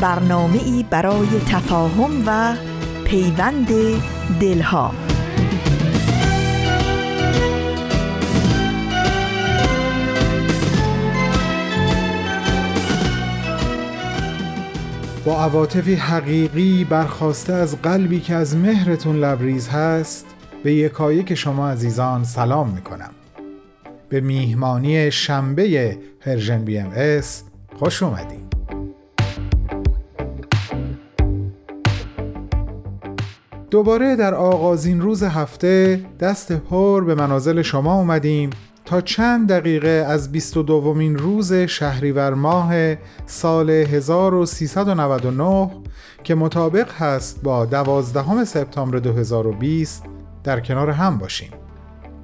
برنامه ای برای تفاهم و پیوند دلها. با عواطفی حقیقی برخاسته از قلبی که از مهرتون لبریز هست به یکایک شما عزیزان سلام می‌کنم. به میهمانی شنبه Persian BMS خوش اومدین. دوباره در آغازین روز هفته دست پر به منازل شما اومدیم تا چند دقیقه از 22 دومین روز شهریور ماه سال 1399 که مطابق هست با 12 سپتامبر 2020 در کنار هم باشیم.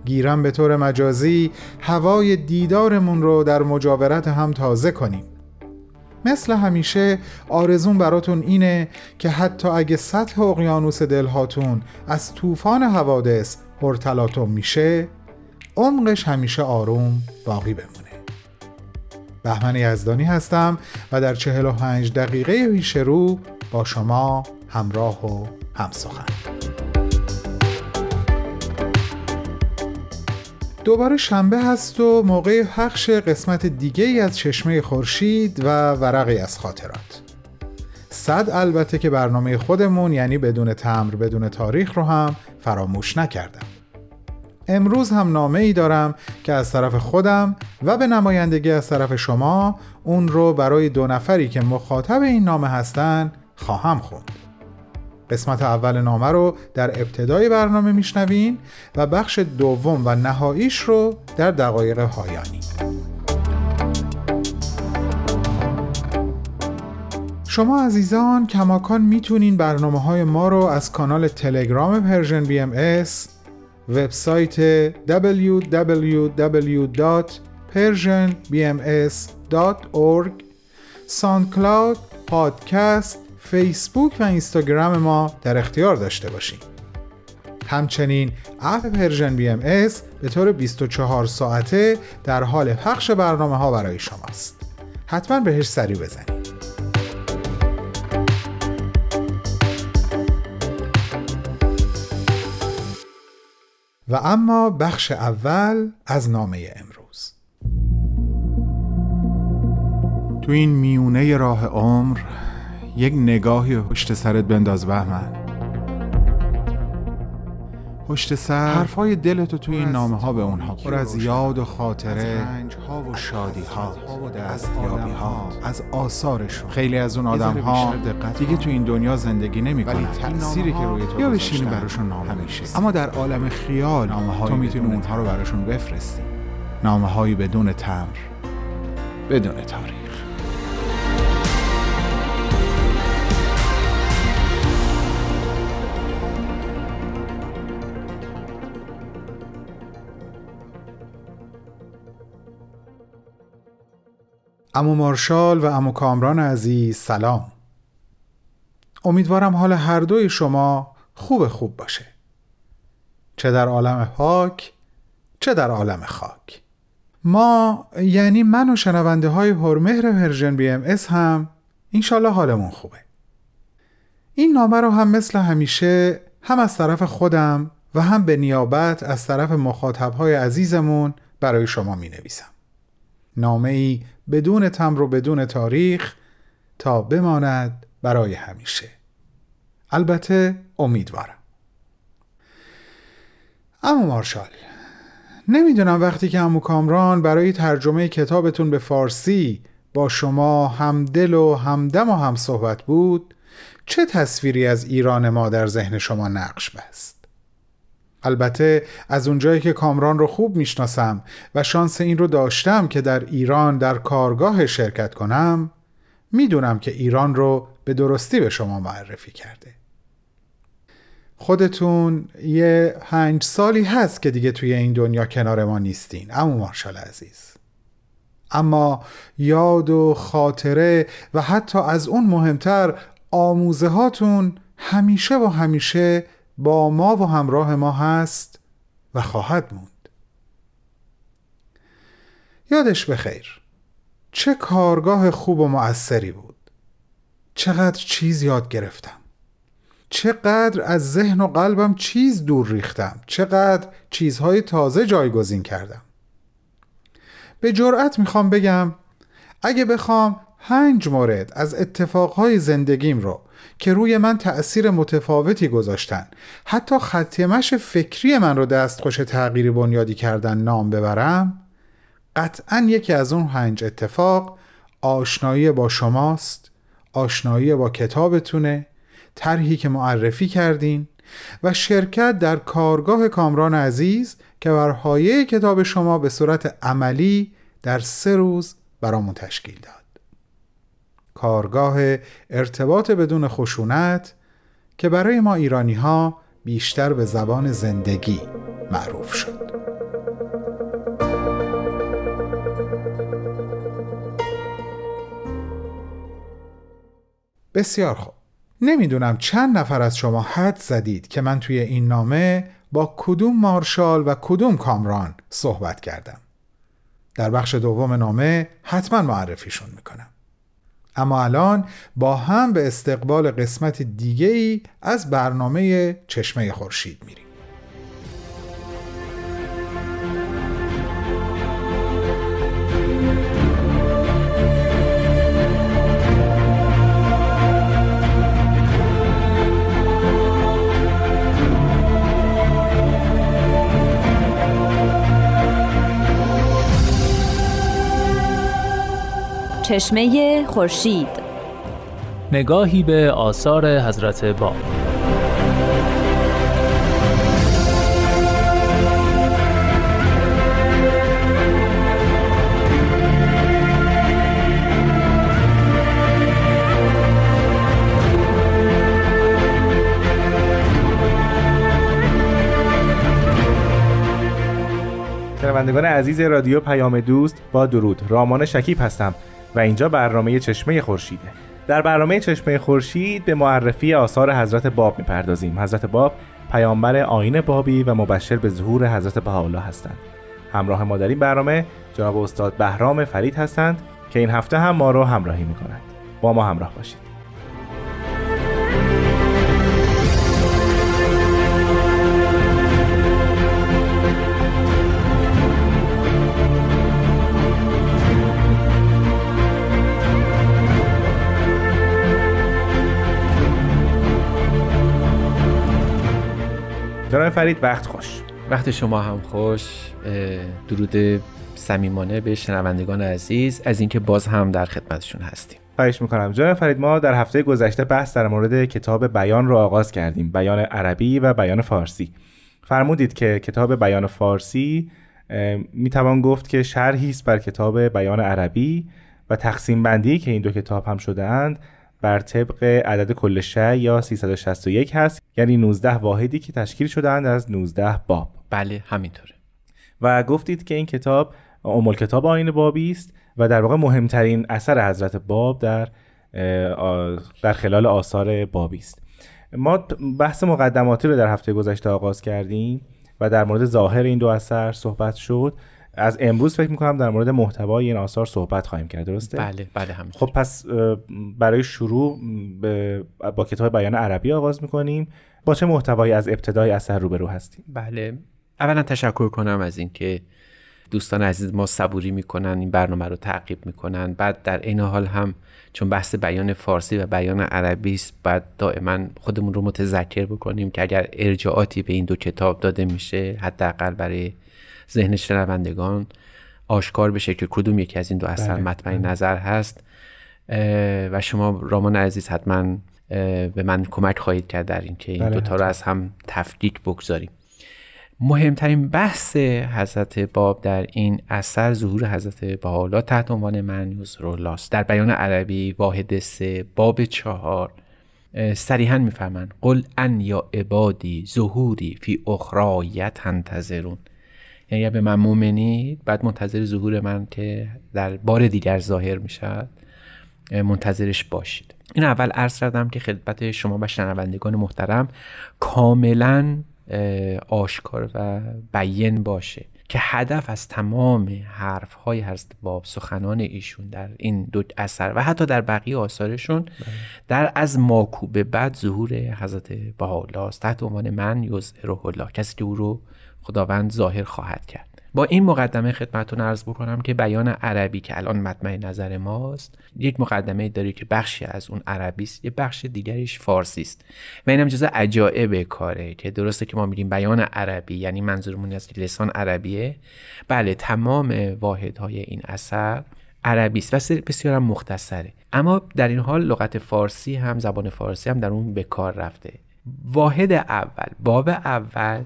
گیرم به طور مجازی هوای دیدارمون رو در مجاورت هم تازه کنیم. مثل همیشه آرزون براتون اینه که حتی اگه سطح اقیانوس دلهاتون از طوفان حوادث پرتلاطم میشه عمقش همیشه آروم باقی بمونه. بهمن یزدانی هستم و در 45 دقیقه پیش رو با شما همراه و همسخن. دوباره شنبه هست و موقع پخش قسمت دیگه ای از چشمه خورشید و ورقی از خاطرات. صد البته که برنامه خودمون یعنی بدون تمر بدون تاریخ رو هم فراموش نکردم. امروز هم نامه ای دارم که از طرف خودم و به نمایندگی از طرف شما اون رو برای دو نفری که مخاطب این نامه هستن خواهم خوند. قسمت اول نامه رو در ابتدای برنامه میشنوین و بخش دوم و نهاییش رو در دقایق پایانی. شما عزیزان کماکان می‌تونین برنامه های ما رو از کانال تلگرام Persian BMS وبسایت www.persianbms.org SoundCloud پادکست فیسبوک و اینستاگرام ما در اختیار داشته باشید. همچنین اپ Persian BMS به طور 24 ساعته در حال پخش برنامه ها برای شماست. حتما بهش سری بزنید. و اما بخش اول از نامه امروز تو این میونه راه عمر یک نگاهی پشت سرت بنداز بهمن. پشت سر حرفای دلتو توی این نامه ها به اونها پر از یاد و خاطره ها و شادی ها از یابی ها از آثارشون. خیلی از اون آدم ها دیگه تو این دنیا زندگی نمی ولی تأثیری که روی تو یا بشینی براشون نامه همیشه. اما در عالم خیال نامه تو می‌تونی اونها رو براشون بفرستی. نامه هایی بدون تمر. بدون تاریخ. امو مارشال و امو کامران عزیز سلام. امیدوارم حال هر دوی شما خوب خوب باشه. چه در عالم پاک چه در عالم خاک. ما یعنی من و شنونده های پرمهر Persian BMS هم اینشالله حالمون خوبه. این نامه رو هم مثل همیشه هم از طرف خودم و هم به نیابت از طرف مخاطب های عزیزمون برای شما می نویسم نامه ای بدون تمبر و بدون تاریخ تا بماند برای همیشه. البته امیدوارم. اما مارشال نمی‌دونم وقتی که امو کامران برای ترجمه کتابتون به فارسی با شما همدل و همدم و هم صحبت بود چه تصویری از ایران ما در ذهن شما نقش بست؟ البته از اونجایی که کامران رو خوب می‌شناسم و شانس این رو داشتم که در ایران در کارگاه شرکت کنم می‌دونم که ایران رو به درستی به شما معرفی کرده. خودتون یه پنج سالی هست که دیگه توی این دنیا کنار ما نیستین اما مارشال عزیز. اما یاد و خاطره و حتی از اون مهمتر آموزه هاتون همیشه و همیشه با ما و همراه ما هست و خواهد موند. یادش بخیر. چه کارگاه خوب و مؤثری بود. چقدر چیز یاد گرفتم. چقدر از ذهن و قلبم چیز دور ریختم. چقدر چیزهای تازه جایگزین کردم. به جرأت می‌خوام بگم اگه بخوام پنج مورد از اتفاقهای زندگیم رو که روی من تأثیر متفاوتی گذاشتن. حتی خطیمش فکری من رو دستخوش تغییری بنیادی کردن نام ببرم قطعا یکی از اون پنج اتفاق آشنایی با شماست آشنایی با کتابتونه طرحی که معرفی کردین و شرکت در کارگاه کامران عزیز که بر کتاب شما به صورت عملی در سه روز برامون تشکیل داد. کارگاه ارتباط بدون خشونت که برای ما ایرانی ها بیشتر به زبان زندگی معروف شد. بسیار خوب. نمی‌دونم چند نفر از شما حد زدید که من توی این نامه با کدوم مارشال و کدوم کامران صحبت کردم. در بخش دوم نامه حتما معرفیشون می‌کنم. اما الان با هم به استقبال قسمت دیگه ای از برنامه چشمه خورشید میریم. چشمه خورشید. نگاهی به آثار حضرت باب شنوندگان عزیز رادیو پیام دوست با درود. رامان شکیب هستم. و اینجا برنامه چشمه خورشیده. در برنامه چشمه خورشید به معرفی آثار حضرت باب می‌پردازیم. حضرت باب پیامبر آین بابی و مبشر به ظهور حضرت بهاءالله هستند. همراه ما در این برنامه جناب استاد بهرام فرید هستند که این هفته هم ما رو همراهی می‌کنند. با ما همراه باشید. جناب فرید وقت خوش. وقت شما هم خوش. درود صمیمانه به شنوندگان عزیز. از اینکه باز هم در خدمتشون هستیم. خواهش می‌کنم. جناب فرید ما در هفته گذشته بحث در مورد کتاب بیان رو آغاز کردیم. بیان عربی و بیان فارسی. فرمودید که کتاب بیان فارسی می‌توان گفت که شرحی است بر کتاب بیان عربی و تقسیم بندی که این دو کتاب هم شده اند بر طبق عدد کل شی یا 361 هست یعنی 19 واحدی که تشکیل شدند از 19 باب. بله همینطوره. و گفتید که این کتاب ام کتاب آین بابی است و در واقع مهمترین اثر حضرت باب در در خلال آثار بابی است. ما بحث مقدماتی رو در هفته گذشته آغاز کردیم و در مورد ظاهر این دو اثر صحبت شد. از امروز فکر می‌کنم در مورد محتوای این آثار صحبت خواهیم کرد درسته؟ بله بله همین خب پس برای شروع با کتاب بیان عربی آغاز می‌کنیم. با چه محتوایی از ابتدای اثر روبرو هستیم؟ بله. اولا تشکر کنم از اینکه دوستان عزیز ما صبوری می‌کنن این برنامه رو تعقیب می‌کنن. بعد در این حال هم چون بحث بیان فارسی و بیان عربی است بعد دائما خودمون رو متذکر بکنیم که اگر ارجاعاتی به این دو کتاب داده میشه حداقل برای ذهن شنوندگان آشکار بشه که کدوم یکی از این دو اثر بله. مطمئن بله. نظر هست و شما رامان عزیز حتما به من کمک خواهید کرد در اینکه این, این بله دوتا رو از هم تفکیک بگذاریم مهمترین بحث حضرت باب در این اثر ظهور حضرت بحالا تحت عنوان من رولاست در بیان عربی واحد سه باب چهار صریحا می‌فهمند قل ان یا عبادی ظهوری فی اخرایت تنتظرون یعنی به من مومنید بعد منتظر ظهور من که در بار دیگر ظاهر می‌شد منتظرش باشید. این اول عرض کردم که خدمت شما و شنوندگان محترم کاملا آشکار و بیین باشه که هدف از تمام حرف های هست باب سخنان ایشون در این دو اثر و حتی در بقیه آثارشون بله. در از ماکو به بعد ظهور حضرت بهاءالله تحت عنوان من یظهره الله. کسی که او رو خداوند ظاهر خواهد کرد. با این مقدمه خدمتتون عرض بکنم که بیان عربی که الان مطمع نظر ماست یک مقدمه داره که بخشی از اون عربی است یه بخش دیگریش فارسی است. و اینم جزء عجایب کاره که درسته که ما میگیم بیان عربی یعنی منظورمون از که لسان عربیه. بله تمام واحدهای این اثر عربی است و بسیار مختصره. اما در این حال لغت فارسی هم زبان فارسی هم در اون به کار رفته. واحد اول باب اول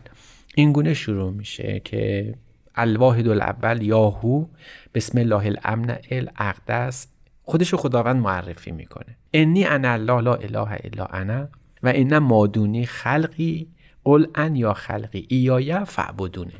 این گونه شروع میشه که الواحد الاول یاهو بسم الله الامن الاقدس خودشو خداوند معرفی می‌کنه. انی انا الله لا اله الا انا و ان مادونی خلقی قل ان یا خلقی ایایه فعبدونه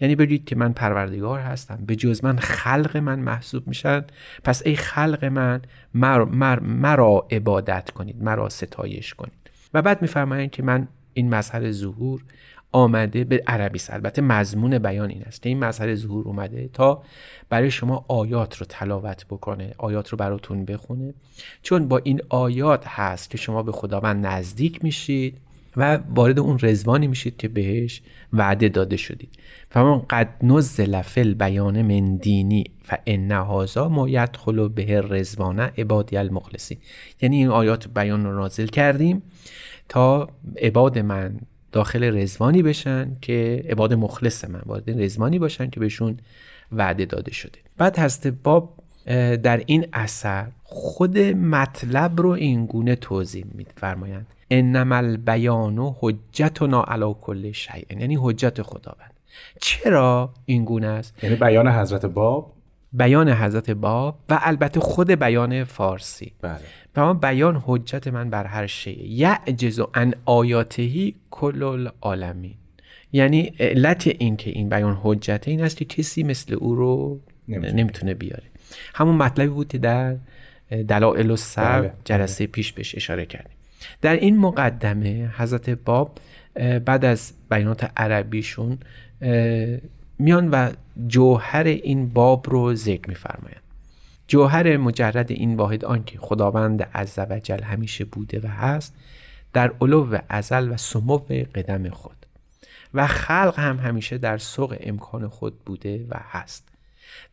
یعنی بگید که من پروردگار هستم به جز من خلق من محسوب میشن پس ای خلق من مر مرا عبادت کنید مرا ستایش کنید. و بعد میفرمایند که من این مظهر ظهور آمده به عربی است البته مضمون بیان این است این مسئله ظهور اومده تا برای شما آیات رو تلاوت بکنه آیات رو براتون بخونه. چون با این آیات هست که شما به خداوند نزدیک میشید و وارد اون رزوانی میشید که بهش وعده داده شدید. فمن قد نزل فل بیان من دینی و ان هذا ما یدخل به رزوانه عبادی المخلصین. یعنی این آیات بیان رو نازل کردیم تا عباد من داخل رزوانی بشن که عباد مخلص من وارد رزوانی باشن که بهشون وعده داده شده. بعد هست باب در این اثر خود مطلب رو این گونه توضیح میفرمایند. انما البیان حجتنا علی کل شیء. یعنی حجت خداوند. چرا این گونه است؟ یعنی بیان حضرت باب؟ بیان حضرت باب و البته خود بیان فارسی. بله. و بیان حجت من بر هر شیء. یعجز ان آیاتهی کل العالمین. یعنی علت این که این بیان حجت این است که کسی مثل او رو نمی‌تونه, بیاره. همون مطلبی بود که در دلائل و سر بله. جلسه پیش بهش اشاره کردیم. در این مقدمه حضرت باب بعد از بیانات عربیشون میان و جوهر این باب رو ذکر میفرمایند. جوهر مجرد این واحد آنکه خداوند عزوجل همیشه بوده و هست در علو ازل و سمو قدم خود. و خلق هم همیشه در سوق امکان خود بوده و هست.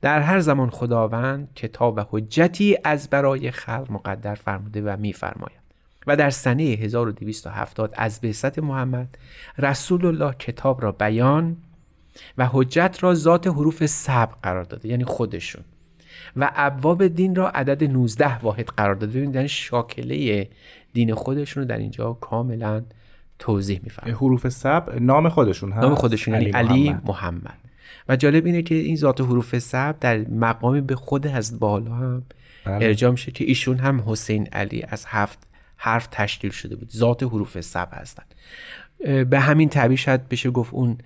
در هر زمان خداوند کتاب و حجتی از برای خلق مقدر فرموده و میفرماید. و در سنه 1270 از بعثت محمد رسول الله کتاب را بیان و حجت را ذات حروف سبق قرار داده یعنی خودشون. و ابواب دین را عدد 19 واحد قرار داده. ببینید یعنی شاکله دین خودشون رو در اینجا کاملا توضیح میفرمایند حروف سبق نام خودشون هست نام خودشون یعنی علی محمد. و جالب اینه که این ذات حروف سبق در مقامی به خود حضرت بالا هم بله. ارجاع میشه که ایشون هم حسین علی از هفت حرف تشکیل شده بود. ذات حروف سبق هستن. به همین تعبیر شاید بشه گفت اون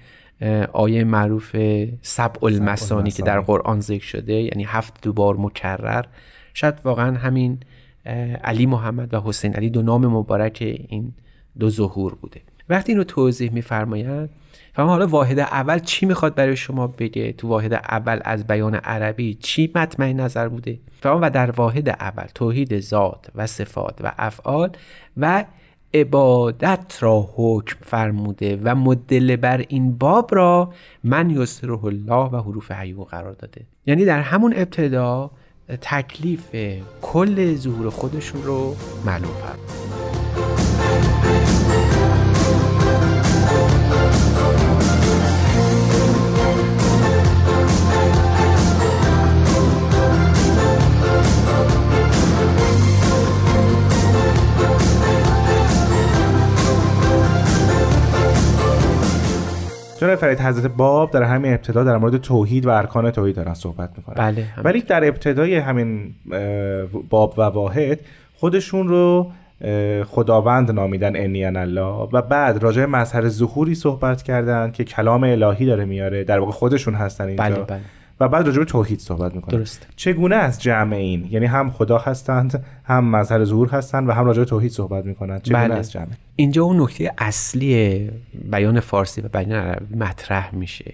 آیه معروف سبع المسانی که در قرآن ذکر شده یعنی هفت دوبار مکرر. شاید واقعا همین علی محمد و حسین علی دو نام مبارک این دو ظهور بوده. وقتی این رو توضیح میفرمایند فهم حالا واحد اول چی می‌خواد برای شما بگه؟ تو واحد اول از بیان عربی چی مطمع نظر بوده؟ فهم و در واحد اول توحید ذات و صفات و افعال و عبادت را حکم فرموده و مدل بر این باب را من یسره الله و حروف حیو قرار داده. یعنی در همون ابتدا تکلیف کل ظهور خودشون رو معلوم فرموده. جناب فرید حضرت باب در همین ابتدا در مورد توحید و ارکان توحید دارن صحبت می‌کنن. بله ولی در ابتدای همین باب و واحد خودشون رو خداوند نامیدن انیان الله و بعد راجع مظهر ظهوری صحبت کردن که کلام الهی داره میاره در واقع خودشون هستن اینجا. بله بله. و بعد راجع به توحید صحبت می‌کنن درست. چگونه از جمع این؟ یعنی هم خدا هستند هم مظهر ظهور هستند و هم راجع به توحید صحبت می‌کنن چگونه بله. از جمع؟ اینجا اون نکته اصلی بیان فارسی و بیان عربی مطرح میشه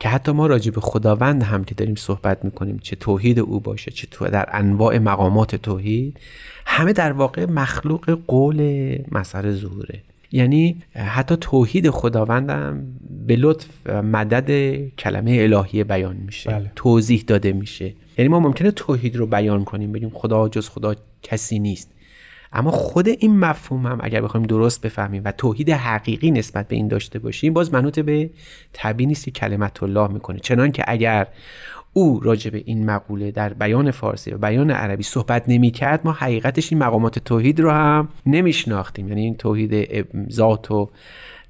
که حتی ما راجع به خداوند هم که داریم صحبت می‌کنیم چه توحید او باشه چه تو در انواع مقامات توحید همه در واقع مخلوق قول مظهر ظهوره. یعنی حتی توحید خداوندم به لطف مدد کلمه الهی بیان میشه. بله. توضیح داده میشه. یعنی ما ممکنه توحید رو بیان کنیم بگیم خدا جز خدا کسی نیست. اما خود این مفهوم هم اگر بخوایم درست بفهمیم و توحید حقیقی نسبت به این داشته باشیم باز منوط به تبیینی است که کلمت الله می‌کنه. چنان که اگر او راجع به این مقوله در بیان فارسی و بیان عربی صحبت نمی‌کرد ما حقیقتش این مقامات توحید رو هم نمیشناختیم. یعنی این توحید ذات و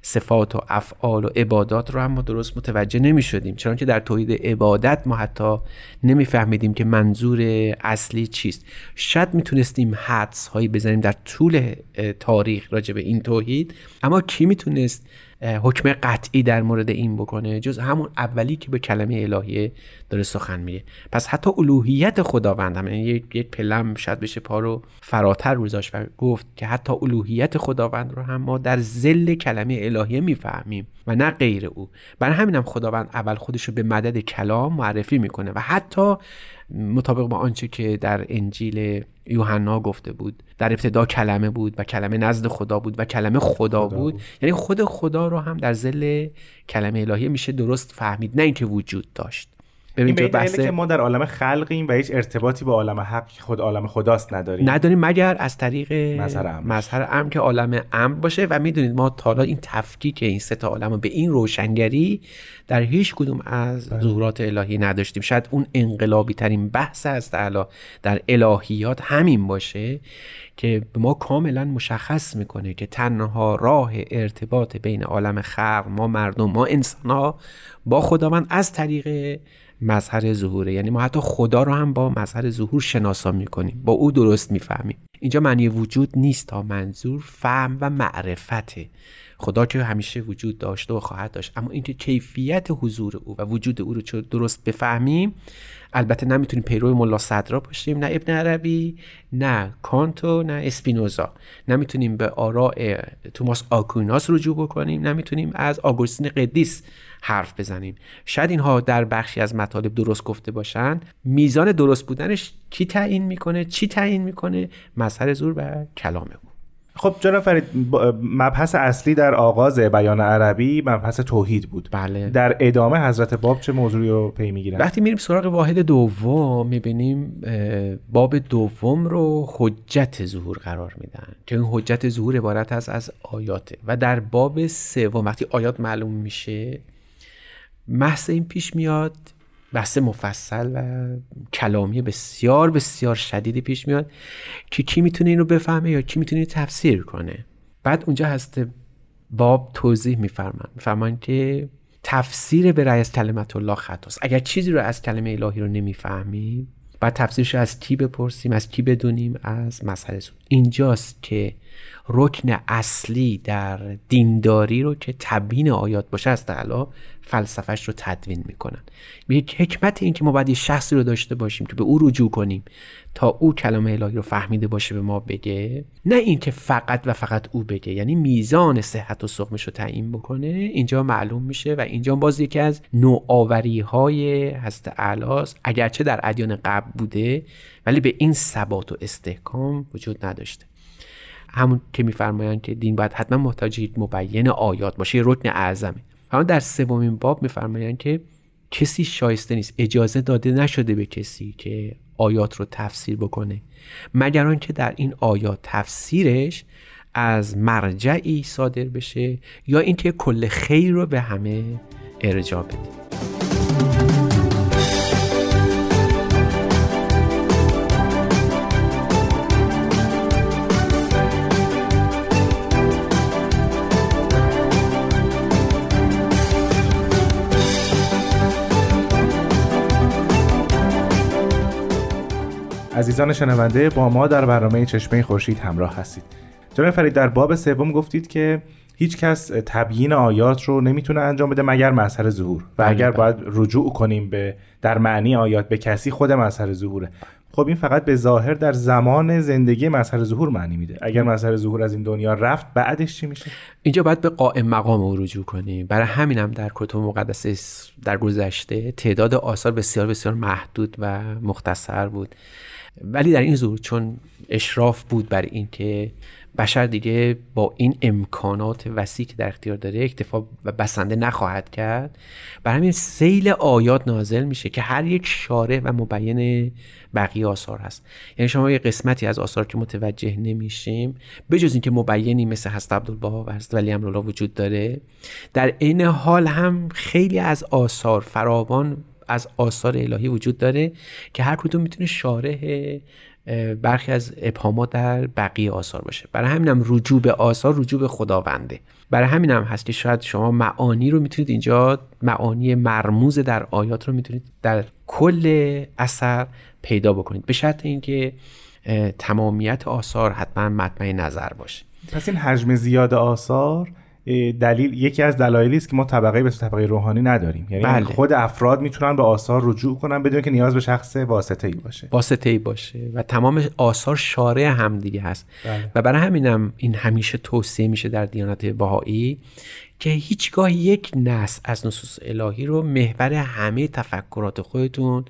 صفات و افعال و عبادات رو هم ما درست متوجه نمی شدیم چون که در توحید عبادت ما حتی نمیفهمیدیم که منظور اصلی چیست. شاید می‌تونستیم حدس هایی بزنیم در طول تاریخ راجع به این توحید اما کی می‌تونست حکم قطعی در مورد این بکنه جز همون اولی که به کلمه الهیه داره سخن میگه. پس حتی الوهیت خداوند هم یعنی یک پلم شاید بشه پا رو فراتر روزاش و گفت که حتی الوهیت خداوند رو هم ما در زل کلمه الهیه می‌فهمیم و نه غیر او. برای همینم خداوند اول خودش رو به مدد کلام معرفی می‌کنه و حتی مطابق با آنچه که در انجیل یوحنا گفته بود در ابتدا کلمه بود و کلمه نزد خدا بود و کلمه خدا, خدا بود. بود یعنی خود خدا رو هم در زل کلمه الهی میشه درست فهمید نه اینکه وجود داشت ببین این بحث که ما در عالم خلقیم و هیچ ارتباطی با عالم حق خود عالم خداست نداریم. نداریم مگر از طریق مظهر امر که عالم امر باشه. و می‌دونید ما تا این تفکیک این سه تا عالم به این روشنگری در هیچ کدوم از ظهورات الهی نداشتیم. شاید اون انقلابی ترین بحث است در الهیات همین باشه که به ما کاملا مشخص می‌کنه که تنها راه ارتباط بین عالم خلق ما مردم ما انسان ها با خداوند از طریق مظهر ظهوره. یعنی ما حتی خدا رو هم با مظهر ظهور شناسا می‌کنیم. با او درست می‌فهمیم. اینجا معنی وجود نیست تا منظور فهم و معرفته. خدا که همیشه وجود داشته و خواهد داشت. اما اینکه کیفیت حضور او و وجود او رو چه درست بفهمیم البته نمی‌تونیم پیرو ملا صدرا باشیم نه ابن عربی نه کانتو نه اسپینوزا. نمی‌تونیم به آراء توماس آکویناس رجوع بکنیم. نمی‌تونیم از آگوستین قدیس حرف بزنیم. شاید اینها در بخشی از مطالب درست گفته باشن. میزان درست بودنش کی تعیین می‌کنه؟ چی تعیین می‌کنه؟ مظهر زور و کلام او. خب جناب فرید مبحث اصلی در آغاز بیان عربی مبحث توحید بود. بله. در ادامه حضرت باب چه موضوعی رو پی می‌گیرن؟ وقتی میریم سراغ واحد دوم می‌بینیم باب دوم رو حجت ظهور قرار میدن. که این حجت ظهور عبارت از از آیاته. و در باب سوم وقتی آیات معلوم میشه محض این پیش میاد بحث مفصل و کلامی بسیار بسیار شدیدی پیش میاد که کی می‌تونه این رو بفهمه یا کی می‌تونه تفسیر کنه. بعد اونجا هست باب توضیح میفرمان میفرمان که تفسیر به رأی از کلمت الله خطاست اگر چیزی رو از کلمه الهی رو نمی‌فهمیم بعد تفسیرش رو از کی بپرسیم؟ از کی بدونیم؟ از مسئله اینجاست که رکن اصلی در دینداری رو که تبیین آیات باشه از تعالی فلسفهش رو تدوین می‌کنن. یک حکمت این که ما باید یه شخصی رو داشته باشیم که به او رجوع کنیم تا او کلام الهی رو فهمیده باشه به ما بگه نه اینکه فقط و فقط او بگه. یعنی میزان صحت و سقمش رو تعیین بکنه اینجا معلوم میشه و اینجا باز یکی از نوآوری های هست اعلاست اگرچه در ادیان قبل بوده ولی به این ثبات و استحکام وجود نداشته. همون که میفرمایند که دین باید حتما محتاج مبین آیات باشه رکن اعظمه. اما در سومین باب میفرمایند که کسی شایسته نیست اجازه داده نشده به کسی که آیات رو تفسیر بکنه. مگر که در این آیات تفسیرش از مرجعی صادر بشه یا اینکه کل خیر رو به همه ارجاع بده. عزیزان شنونده با ما در برنامه چشمه خورشید همراه هستید. جناب فرید در باب سوم گفتید که هیچ کس تبیین آیات رو نمی‌تونه انجام بده مگر مظهر ظهور. و بله، اگر بله. باید رجوع کنیم به در معنی آیات به کسی خود مظهر ظهوره. خب این فقط به ظاهر در زمان زندگی مظهر ظهور معنی میده. اگر مظهر ظهور از این دنیا رفت بعدش چی میشه؟ اینجا باید به قائم مقام او رجوع کنیم. برای همینم در کتب مقدسه س- در گذشته تعداد آثار بسیار بسیار محدود و مختصر بود. ولی در این زور چون اشراف بود بر اینکه بشر دیگه با این امکانات وسیع که در اختیار داره اکتفا و بسنده نخواهد کرد بر همین سیل آیات نازل میشه که هر یک شارع و مبین بقیه آثار هست. یعنی شما یه قسمتی از آثار که متوجه نمیشیم بجز اینکه مبینی مثل هست عبدالبها و هست ولی امرالله وجود داره در عین حال هم خیلی از آثار فراوان از آثار الهی وجود داره که هر کدوم می‌تونه شارح اه، برخی از ابهامات در بقیه آثار باشه. برای همینم رجوع به آثار رجوع به خداونده. برای همینم هست که شاید شما معانی رو می‌تونید اینجا معانی مرموز در آیات رو می‌تونید در کل اثر پیدا بکنید. به شرط اینکه تمامیت آثار حتما مطمع نظر باشه. پس این حجم زیاد آثار دلیل یکی از دلایلی است که ما طبقه به طبقه روحانی نداریم یعنی بله. خود افراد می‌تونن به آثار رجوع کنن بدون که نیاز به شخص واسطه ای باشه واسطه ای باشه و تمام آثار شارع هم دیگه هست بله. و برای همینم این همیشه توصیه میشه در دیانت بهایی که هیچگاه یک نص از نصوص الهی رو محور همه تفکرات خودتون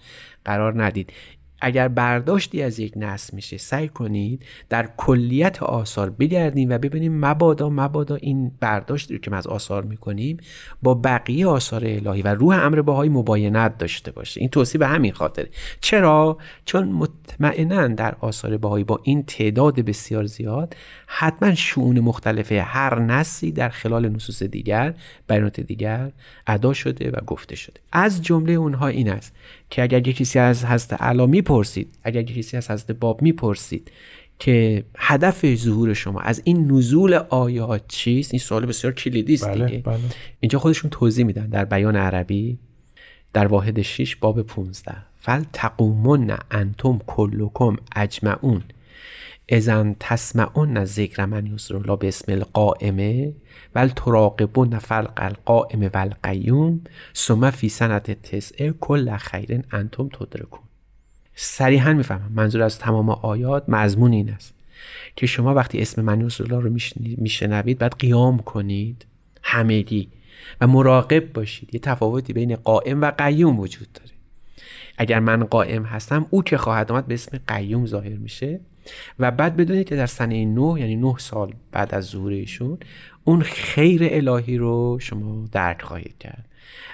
قرار ندید اگر برداشتی از یک نص میشه سعی کنید در کلیت آثار بگردیم و ببینیم مبادا مبادا این برداشتی رو که ما از آثار می‌کنیم با بقیه آثار الهی و روح امر بهایی مباینت داشته باشه. این توصیه به همین خاطره. چرا؟ چون مطمئنا در آثار بهایی با این تعداد بسیار زیاد حتما شعون مختلفه هر نصی در خلال نصوص دیگر بیانات دیگر ادا شده و گفته شده. از جمله اونها این است که اگر یک کسی از حضرت علا می‌پرسید اگر یک کسی از حضرت باب می‌پرسید که هدف ظهور شما از این نزول آیات چیست؟ این سوال بسیار کلیدی است بله دیگه. بله. اینجا خودشون توضیح میدن در بیان عربی در واحد 6 باب 15 فل تقومن انتم کلکم اجمعون. اذن تسمعون ذکر من یسر به اسم القائمه ول تراقبون فلق القائم و القیوم ثم فی سنت تسعه کل خیر انتم تدرکون. صریحا می‌فهمم منظور از تمام آیات مضمون این است که شما وقتی اسم من یسر رو میشنوید باید قیام کنید همگی و مراقب باشید. یه تفاوتی بین قائم و قیوم وجود داره. اگر من قائم هستم او که خواهد آمد به اسم قیوم ظاهر میشه. و بعد بدونید که در سنه نه یعنی نه سال بعد از ظهور ایشون اون خیر الهی رو شما درک خواهید کرد.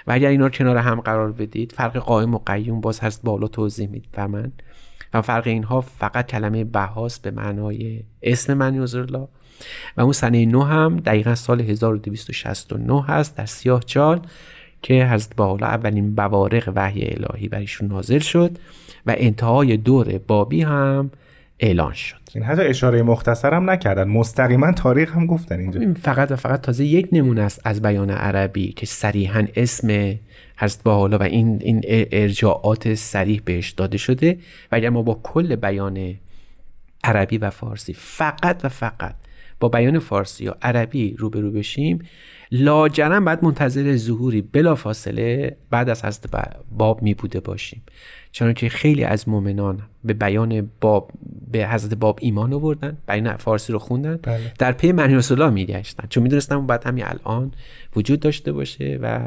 و اگر اینا رو کنار هم قرار بدید فرق قائم و قیوم باز هست بالا توضیح می‌فهمن و فرق اینها فقط کلمه بهاست به معنای اسم من الله و اون سنه نو هم دقیقا سال 1269 هست در سیاه چال که حضرت بحالا اولین بوارق وحی الهی بر ایشون نازل شد. و انتهای دور بابی هم اعلان شد. این حتی اشاره مختصر هم نکردن. مستقیما تاریخ هم گفتن اینجا. این فقط و فقط تازه یک نمونه است از بیان عربی که صریحا اسم حضرت بحالا و این این ارجاعات صریح بهش داده شده. و اگر ما با کل بیان عربی و فارسی فقط و فقط با بیان فارسی یا عربی روبرو بشیم لاجرم بعد منتظر ظهوری بلا فاصله بعد از حضرت باب می بوده باشیم. چون که خیلی از مؤمنان به بیان باب به حضرت باب ایمان آوردن بیان فارسی رو خوندن بله. در پی معنی رسول الله میگشتن چون می‌دونستن بعد همین الان وجود داشته باشه و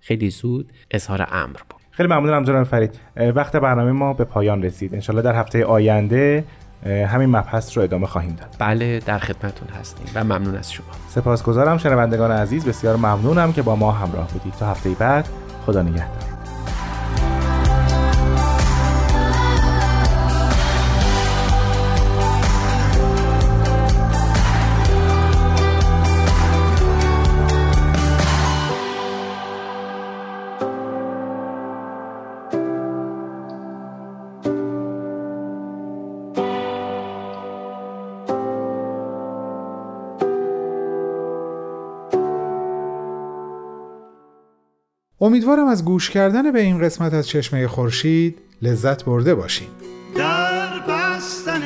خیلی زود اظهار امر بود. خیلی ممنونم جناب فرید. وقت برنامه ما به پایان رسید. انشالله در هفته آینده همین مبحث رو ادامه خواهیم داد. بله در خدمتون هستیم و ممنون از شما. سپاسگزارم شنوندگان عزیز. بسیار ممنونم که با ما همراه بودید. تا هفته بعد خدا نگهدار. امیدوارم از گوش کردن به این قسمت از چشمه خورشید لذت برده باشین. در بستن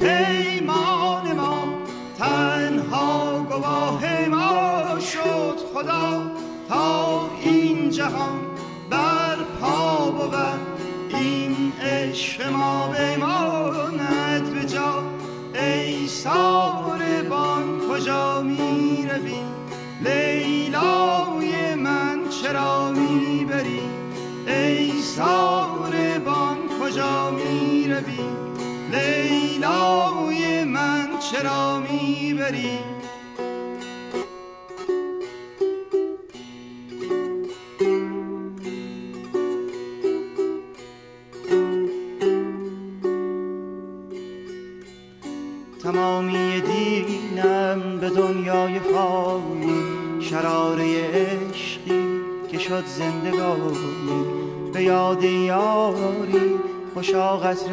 پیمان ما تنها گواه ما شد خدا. تا این جهان بر پا بود این عشق ما بماند به جا. ای ساربان کجا می روی لیلای من چرا ساربان کجا می روی لیلای من چرا می بری تمامی دینم به دنیای فانی شراره عشقی که شد زندگانی. یاد یاری خوشا قطر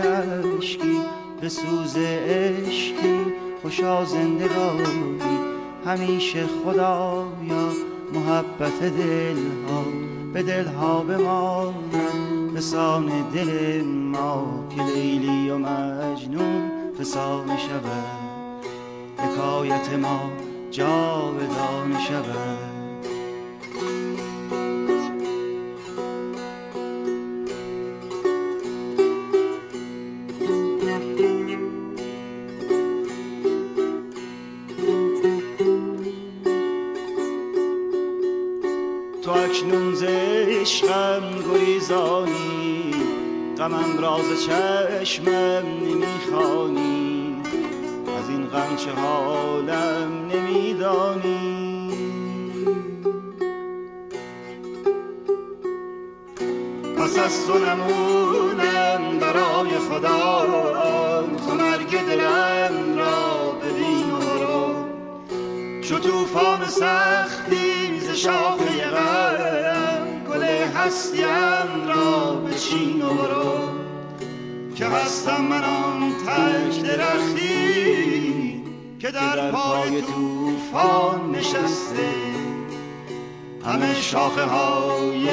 عشقی به سوز عشقی خوشا زندگانی همیشه خدایا محبت دلها به دلها به سان دل ما که لیلی و مجنون فسانه شود. حکایت ما جاودانه شود. گریزانی غمم راز چشمم نمی‌خوانی. از این غم چه حالم نمیدانی؟ پس از تو نمونم برای خدا. تو مرگ دلم را ببین و برو. چو توفان سختی ز شاخه غم هستیم را بچین و برو که هستم من آن تک درختی که در پای توفان نشسته. همه شاخه های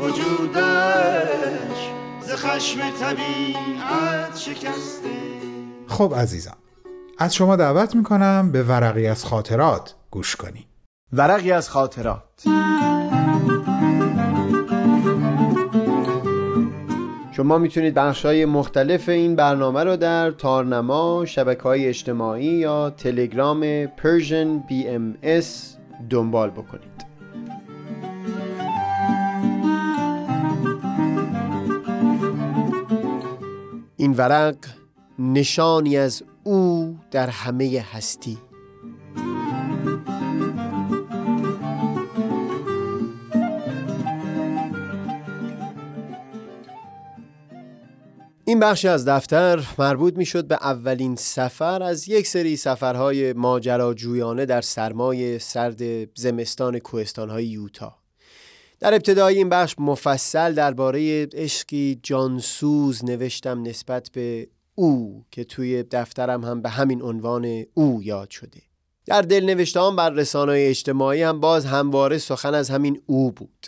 وجودش ز خشم طبیعت شکسته. خب عزیزان از شما دعوت می‌کنم به ورقی از خاطرات گوش کنی ورقی از خاطرات. شما می‌تونید بخش های مختلف این برنامه رو در تارنما، شبکه های اجتماعی یا تلگرام Persian BMS دنبال بکنید. این ورق نشانی از او در همه هستی. این بخشی از دفتر مربوط می شد به اولین سفر از یک سری سفرهای ماجراجویانه در سرمای سرد زمستان کوهستانهای یوتا. در ابتدای این بخش مفصل درباره عشقی جانسوز نوشتم نسبت به او که توی دفترم هم به همین عنوان او یاد شده. در دل نوشتهام بر رسانه اجتماعی هم باز همواره سخن از همین او بود.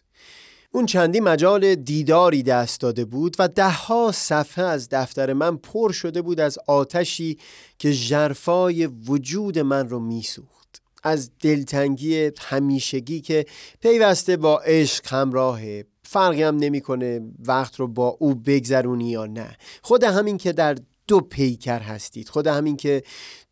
اون چندی مجال دیداری دست داده بود و دهها صفحه از دفتر من پر شده بود از آتشی که جرفای وجود من رو میسوخت. از دلتنگی همیشگی که پیوسته با عشق همراهه فرقی هم نمی‌کنه وقت رو با او بگذرونی یا نه. خود همین که در دو پیکر هستید. خود همین که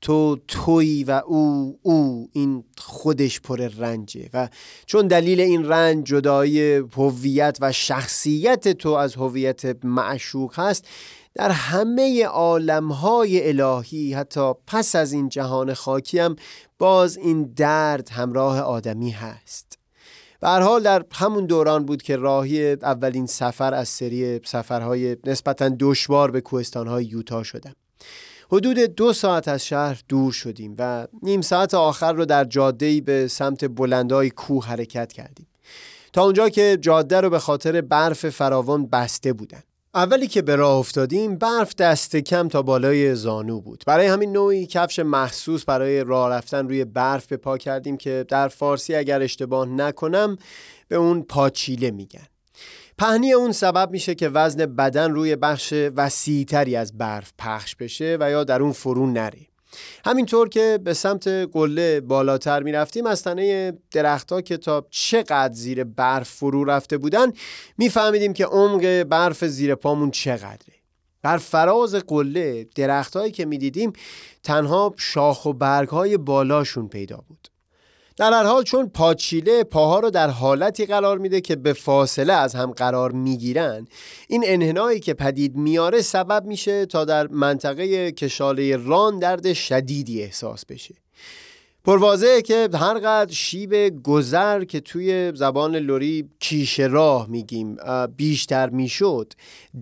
تو توی و او او این خودش پر رنجه. و چون دلیل این رنج جدایی هویت و شخصیت تو از هویت معشوق هست در همه عالمهای الهی حتی پس از این جهان خاکی هم باز این درد همراه آدمی هست. به حال در همون دوران بود که راهی اولین سفر از سری سفرهای نسبتا دشوار به کوهستانهای یوتا شدم. حدود دو ساعت از شهر دور شدیم و نیم ساعت آخر رو در جاده‌ای به سمت بلندای کوه حرکت کردیم. تا اونجا که جاده رو به خاطر برف فراوان بسته بودن. اولی که به راه افتادیم برف دست کم تا بالای زانو بود. برای همین نوعی کفش مخصوص برای راه رفتن روی برف به پا کردیم که در فارسی اگر اشتباه نکنم به اون پاچیله میگن. پهنی اون سبب میشه که وزن بدن روی بخش وسیعتری از برف پخش بشه و یا در اون فرو نره. همینطور که به سمت قله بالاتر می‌رفتیم از تنه درختها که تا چقدر زیر برف فرو رفته بودن میفهمیدیم که عمق برف زیر پامون چقدره. بر فراز قله درختهایی که می‌دیدیم تنها شاخ و برگ های بالاشون پیدا بود. در هر حال چون پاچیله پاها رو در حالتی قرار میده که به فاصله از هم قرار می‌گیرن این انحنایی که پدید میاره سبب میشه تا در منطقه کشاله ران درد شدیدی احساس بشه. پروازه که هرقدر شیب گذر که توی زبان لوری کیش راه میگیم بیشتر می‌شد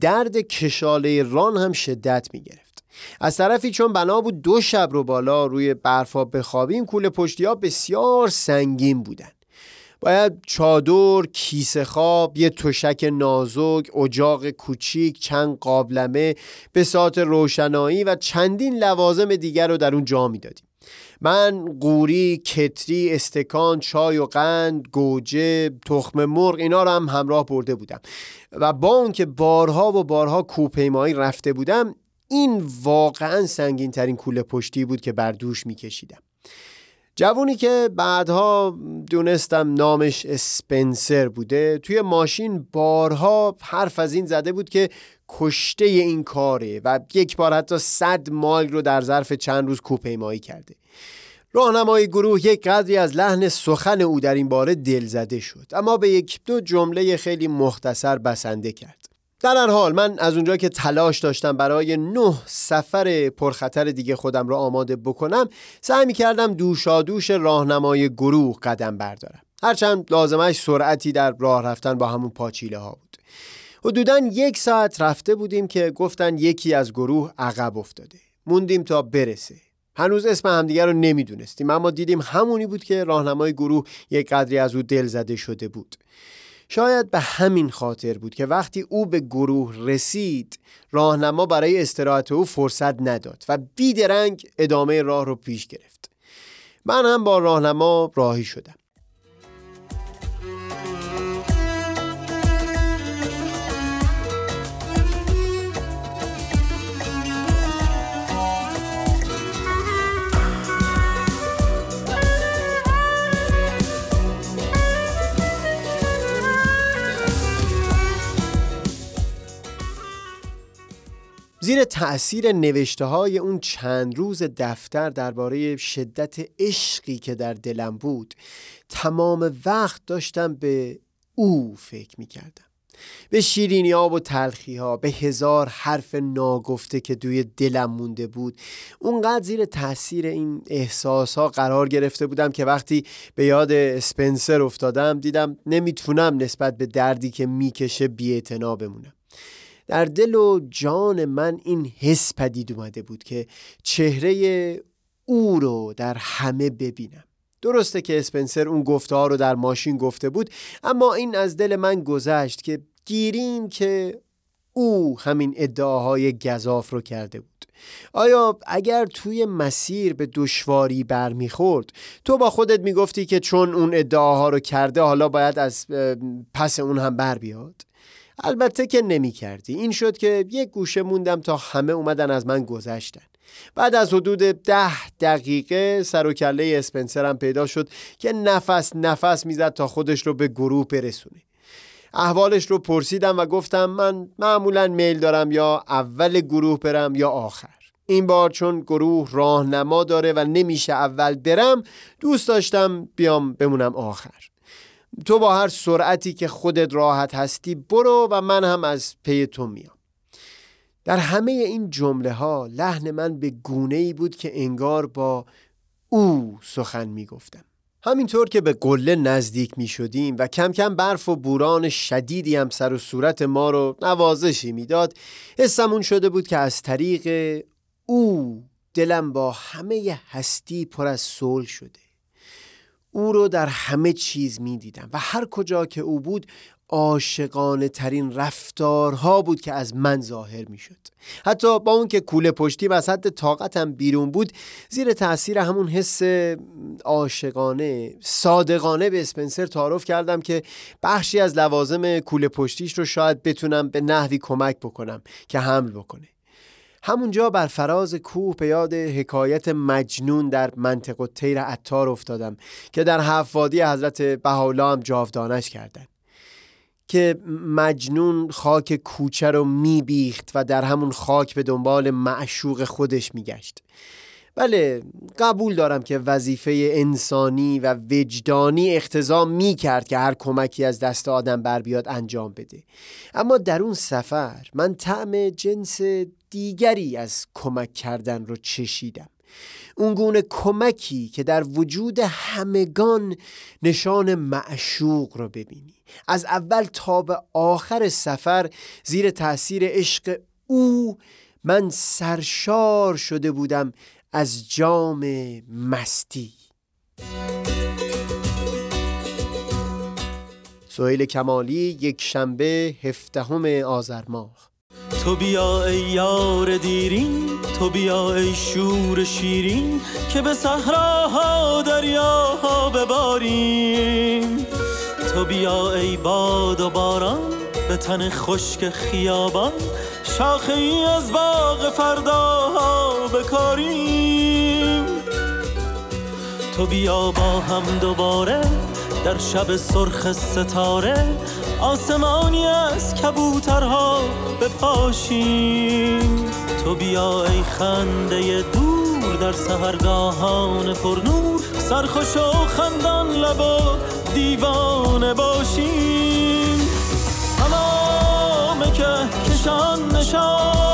درد کشاله ران هم شدت می‌گرفت. از طرفی چون بنا بود دو شب رو بالا روی برفا بخوابیم کوله پشتی ها بسیار سنگین بودن باید چادر، کیسه خواب، یه تشک نازک، اجاق کوچیک، چند قابلمه، بساط روشنایی و چندین لوازم دیگر رو در اون جا می‌دادیم. من قوری، کتری، استکان، چای و قند، گوجه، تخم مرغ اینا رو هم همراه برده بودم و با اون که بارها و بارها کوپیمایی رفته بودم این واقعا سنگین ترین کوله پشتی بود که بر دوش میکشیدم. جوونی که بعدها دونستم نامش اسپنسر بوده توی ماشین بارها حرف از این زده بود که کشته این کاره و یک بار حتی صد مایل رو در ظرف چند روز کوپیمایی کرده. راهنمای گروه یک قدری از لحن سخن او در این باره دل زده شد اما به یک دو جمله خیلی مختصر بسنده کرد. در هر حال من از اونجا که تلاش داشتم برای نه سفر پرخطر دیگه خودم را آماده بکنم سعی می کردم دوشادوش راهنمای گروه قدم بردارم. هرچند لازمش سرعتی در راه رفتن با همون پاچیله ها بود. حدودا یک ساعت رفته بودیم که گفتن یکی از گروه عقب افتاده. موندیم تا برسه. هنوز اسم همدیگر رو نمی‌دونستیم اما دیدیم همونی بود که راهنمای گروه یک قدری از او دل زده شده بود. شاید به همین خاطر بود که وقتی او به گروه رسید راهنما برای استراحت او فرصت نداد و بیدرنگ ادامه راه رو پیش گرفت. من هم با راهنما راهی شدم. زیر تأثیر نوشته های اون چند روز دفتر درباره شدت عشقی که در دلم بود تمام وقت داشتم به او فکر می کردم به شیرینی ها و تلخی ها به هزار حرف ناگفته که دوی دلم مونده بود اونقدر زیر تاثیر این احساس ها قرار گرفته بودم که وقتی به یاد اسپنسر افتادم دیدم نمی‌تونم نسبت به دردی که می‌کشه بی بمونم. در دل و جان من این حس پدید اومده بود که چهره او رو در همه ببینم. درسته که اسپنسر اون گفته ها رو در ماشین گفته بود اما این از دل من گذشت که گیریم که او همین ادعاهای گذاف رو کرده بود. آیا اگر توی مسیر به دشواری برمیخورد تو با خودت می‌گفتی که چون اون ادعاها رو کرده حالا باید از پس اون هم بر بیاد؟ البته که نمی کردی این شد که یک گوشه موندم تا همه اومدن از من گذشتن. بعد از حدود ده دقیقه سر و کله اسپنسرم پیدا شد که نفس نفس می‌زد تا خودش رو به گروه برسونه. احوالش رو پرسیدم و گفتم من معمولا میل دارم یا اول گروه برم یا آخر. این بار چون گروه راهنما داره و نمیشه اول برم دوست داشتم بیام بمونم آخر. تو با هر سرعتی که خودت راحت هستی برو و من هم از پی تو میام. در همه این جمله ها لحن من به گونه ای بود که انگار با او سخن می‌گفتم. همینطور که به قله نزدیک می شدیم و کم کم برف و بوران شدیدی هم سر و صورت ما رو نوازشی می‌داد حسمون شده بود که از طریق او دلم با همه هستی پر از صلح شده. او رو در همه چیز می دیدم و هر کجا که او بود عاشقانه ترین رفتارها بود که از من ظاهر می شد حتی با اون که کوله پشتی و حد طاقتم بیرون بود زیر تاثیر همون حس عاشقانه صادقانه به اسپنسر تعارف کردم که بخشی از لوازم کوله پشتیش رو شاید بتونم به نحوی کمک بکنم که حمل بکنه. همونجا بر فراز کوه به یاد حکایت مجنون در منطق و تیر عطار افتادم که در حفادی حضرت بهاولا هم جاودانش کردن. که مجنون خاک کوچه رو میبیخت و در همون خاک به دنبال معشوق خودش میگشت. بله قبول دارم که وظیفه انسانی و وجدانی اختضا می کرد که هر کمکی از دست آدم بر بیاد انجام بده. اما در اون سفر من طعم جنس دیگری از کمک کردن رو چشیدم. اون گونه کمکی که در وجود همگان نشان معشوق رو ببینی. از اول تا به آخر سفر زیر تاثیر عشق او من سرشار شده بودم از جام مستی. سهیل کمالی یک شنبه هفدهم آذر ماه. تو بیا ای یار دیرین تو بیا ای شور شیرین که به صحراها دریاها بباریم. تو بیا ای باد و باران به تن خشک خیابان شاخه از باغ فرداها بکاریم. تو بیا با هم دوباره در شب سرخ ستاره. آسمانی از کبوترها بپاشیم. تو بیا ای خنده دور در سهرگاهان پرنور سرخوش و خندان لب دیوانه باشیم. تمام که کشان نشان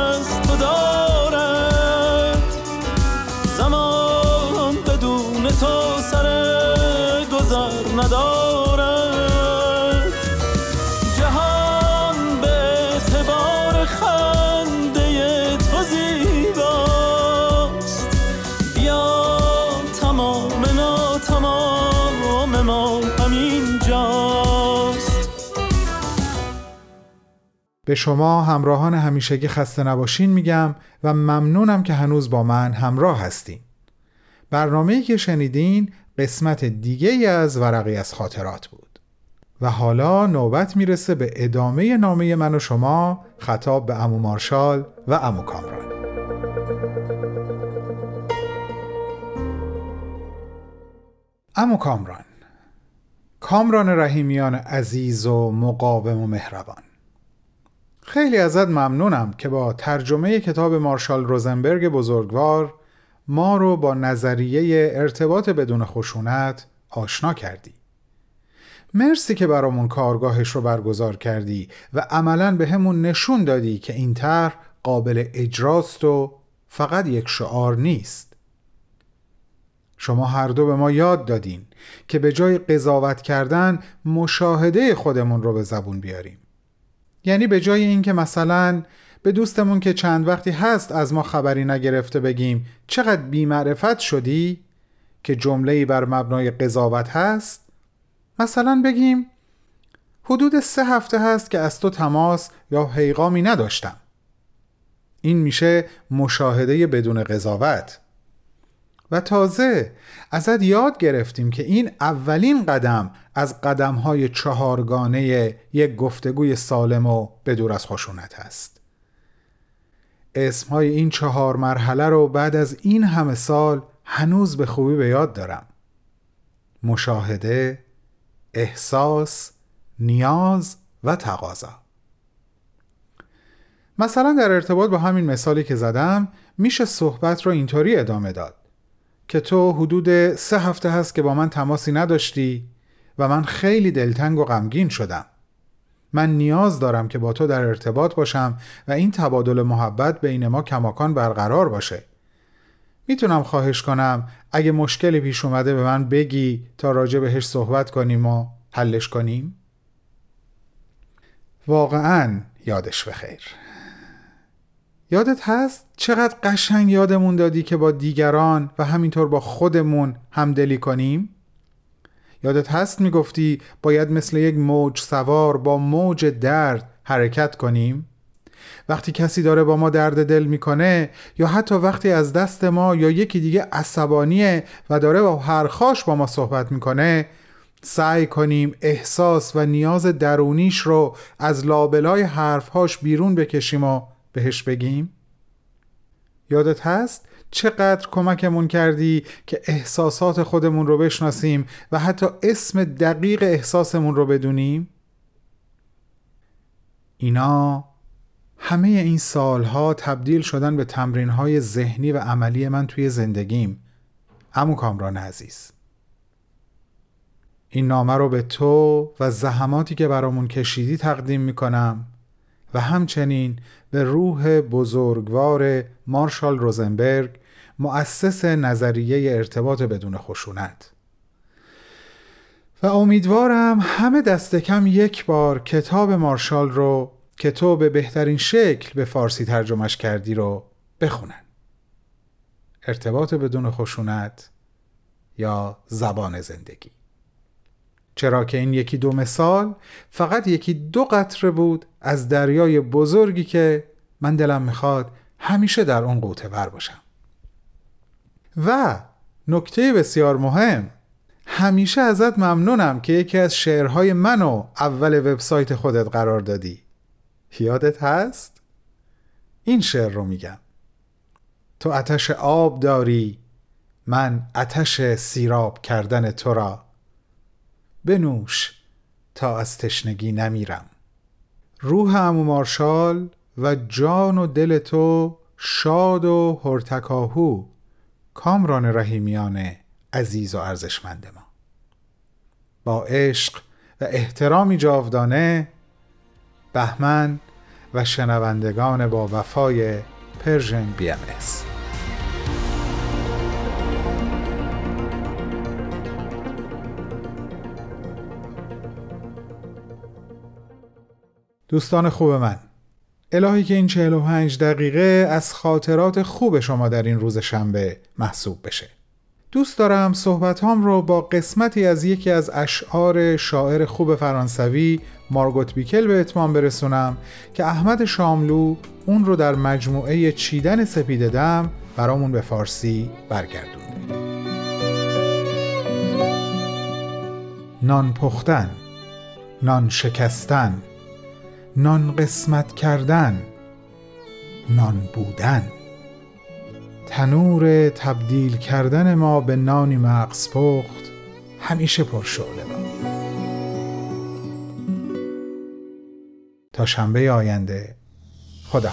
به شما همراهان همیشگی خسته نباشین میگم و ممنونم که هنوز با من همراه هستین. برنامه‌ای که شنیدین قسمت دیگه از ورقی از خاطرات بود. و حالا نوبت می‌رسه به ادامه نامه من و شما خطاب به امو مارشال و امو کامران. امو کامران کامران رحیمیان عزیز و مقاوم و مهربان. خیلی ازت ممنونم که با ترجمه کتاب مارشال روزنبرگ بزرگوار ما رو با نظریه ارتباط بدون خشونت آشنا کردی. مرسی که برامون کارگاهش رو برگزار کردی و عملا به همون نشون دادی که این طرح قابل اجراست و فقط یک شعار نیست. شما هر دو به ما یاد دادین که به جای قضاوت کردن مشاهده خودمون رو به زبون بیاریم. یعنی به جای اینکه مثلا به دوستمون که چند وقتی هست از ما خبری نگرفته بگیم چقدر بیمعرفت شدی؟ که جمله‌ای بر مبنای قضاوت هست؟ مثلا بگیم حدود سه هفته هست که از تو تماس یا پیغامی نداشتم. این میشه مشاهده بدون قضاوت. و تازه ازت یاد گرفتیم که این اولین قدم از قدمهای چهارگانه یک گفتگوی سالم و بدور از خشونت است. اسمهای این چهار مرحله رو بعد از این همه سال هنوز به خوبی به یاد دارم. مشاهده، احساس، نیاز و تقاضا. مثلا در ارتباط با همین مثالی که زدم میشه صحبت رو اینطوری ادامه داد که تو حدود سه هفته هست که با من تماسی نداشتی و من خیلی دلتنگ و غمگین شدم من نیاز دارم که با تو در ارتباط باشم و این تبادل محبت بین ما کماکان برقرار باشه می‌تونم خواهش کنم اگه مشکلی پیش اومده به من بگی تا راجع بهش صحبت کنیم و حلش کنیم؟ واقعا یادش بخیر یادت هست چقدر قشنگ یادمون دادی که با دیگران و همینطور با خودمون همدلی کنیم؟ یادت هست می‌گفتی باید مثل یک موج سوار با موج درد حرکت کنیم؟ وقتی کسی داره با ما درد دل می‌کنه یا حتی وقتی از دست ما یا یکی دیگه عصبانیه و داره با هرخاش با ما صحبت می‌کنه سعی کنیم احساس و نیاز درونیش رو از لابلای حرفهاش بیرون بکشیم و بهش بگیم؟ یادت هست چقدر کمکمون کردی که احساسات خودمون رو بشناسیم و حتی اسم دقیق احساسمون رو بدونیم؟ اینا همه این سالها تبدیل شدن به تمرینهای ذهنی و عملی من توی زندگیم امو کامران عزیز این نامه رو به تو و زحماتی که برامون کشیدی تقدیم می‌کنم و همچنین به روح بزرگوار مارشال روزنبرگ مؤسس نظریه ارتباط بدون خشونت. و امیدوارم همه دست کم یک بار کتاب مارشال رو که تو به بهترین شکل به فارسی ترجمش کردی رو بخونن. ارتباط بدون خشونت یا زبان زندگی. چرا که این یکی دو مثال فقط یکی دو قطره بود از دریای بزرگی که من دلم می‌خواد همیشه در اون قوطه بر باشم. و نکته بسیار مهم همیشه ازت ممنونم که یکی از شعرهای منو اول وبسایت خودت قرار دادی. یادت هست؟ این شعر رو میگم. تو اتش آب داری من اتش سیراب کردن تو را. بنوش تا از تشنگی نمیرم. روح امو مارشال و جان و دل تو شاد و هرتکاهو. کامران رحیمیان عزیز و ارزشمند ما با عشق و احترامی جاودانه بهمن و شنوندگان با وفای Persian BMS. دوستان خوب من الهی که این 45 دقیقه از خاطرات خوب شما در این روز شنبه محسوب بشه. دوست دارم صحبت هم رو با قسمتی از یکی از اشعار شاعر خوب فرانسوی مارگوت بیکل به اتمام برسونم که احمد شاملو اون رو در مجموعه چیدن سپید دم برامون به فارسی برگردونده. نان پختن نان شکستن نان قسمت کردن نان بودن. تنور تبدیل کردن ما به نانی مغز پخت همیشه پرشعله با تا شنبه آینده خدا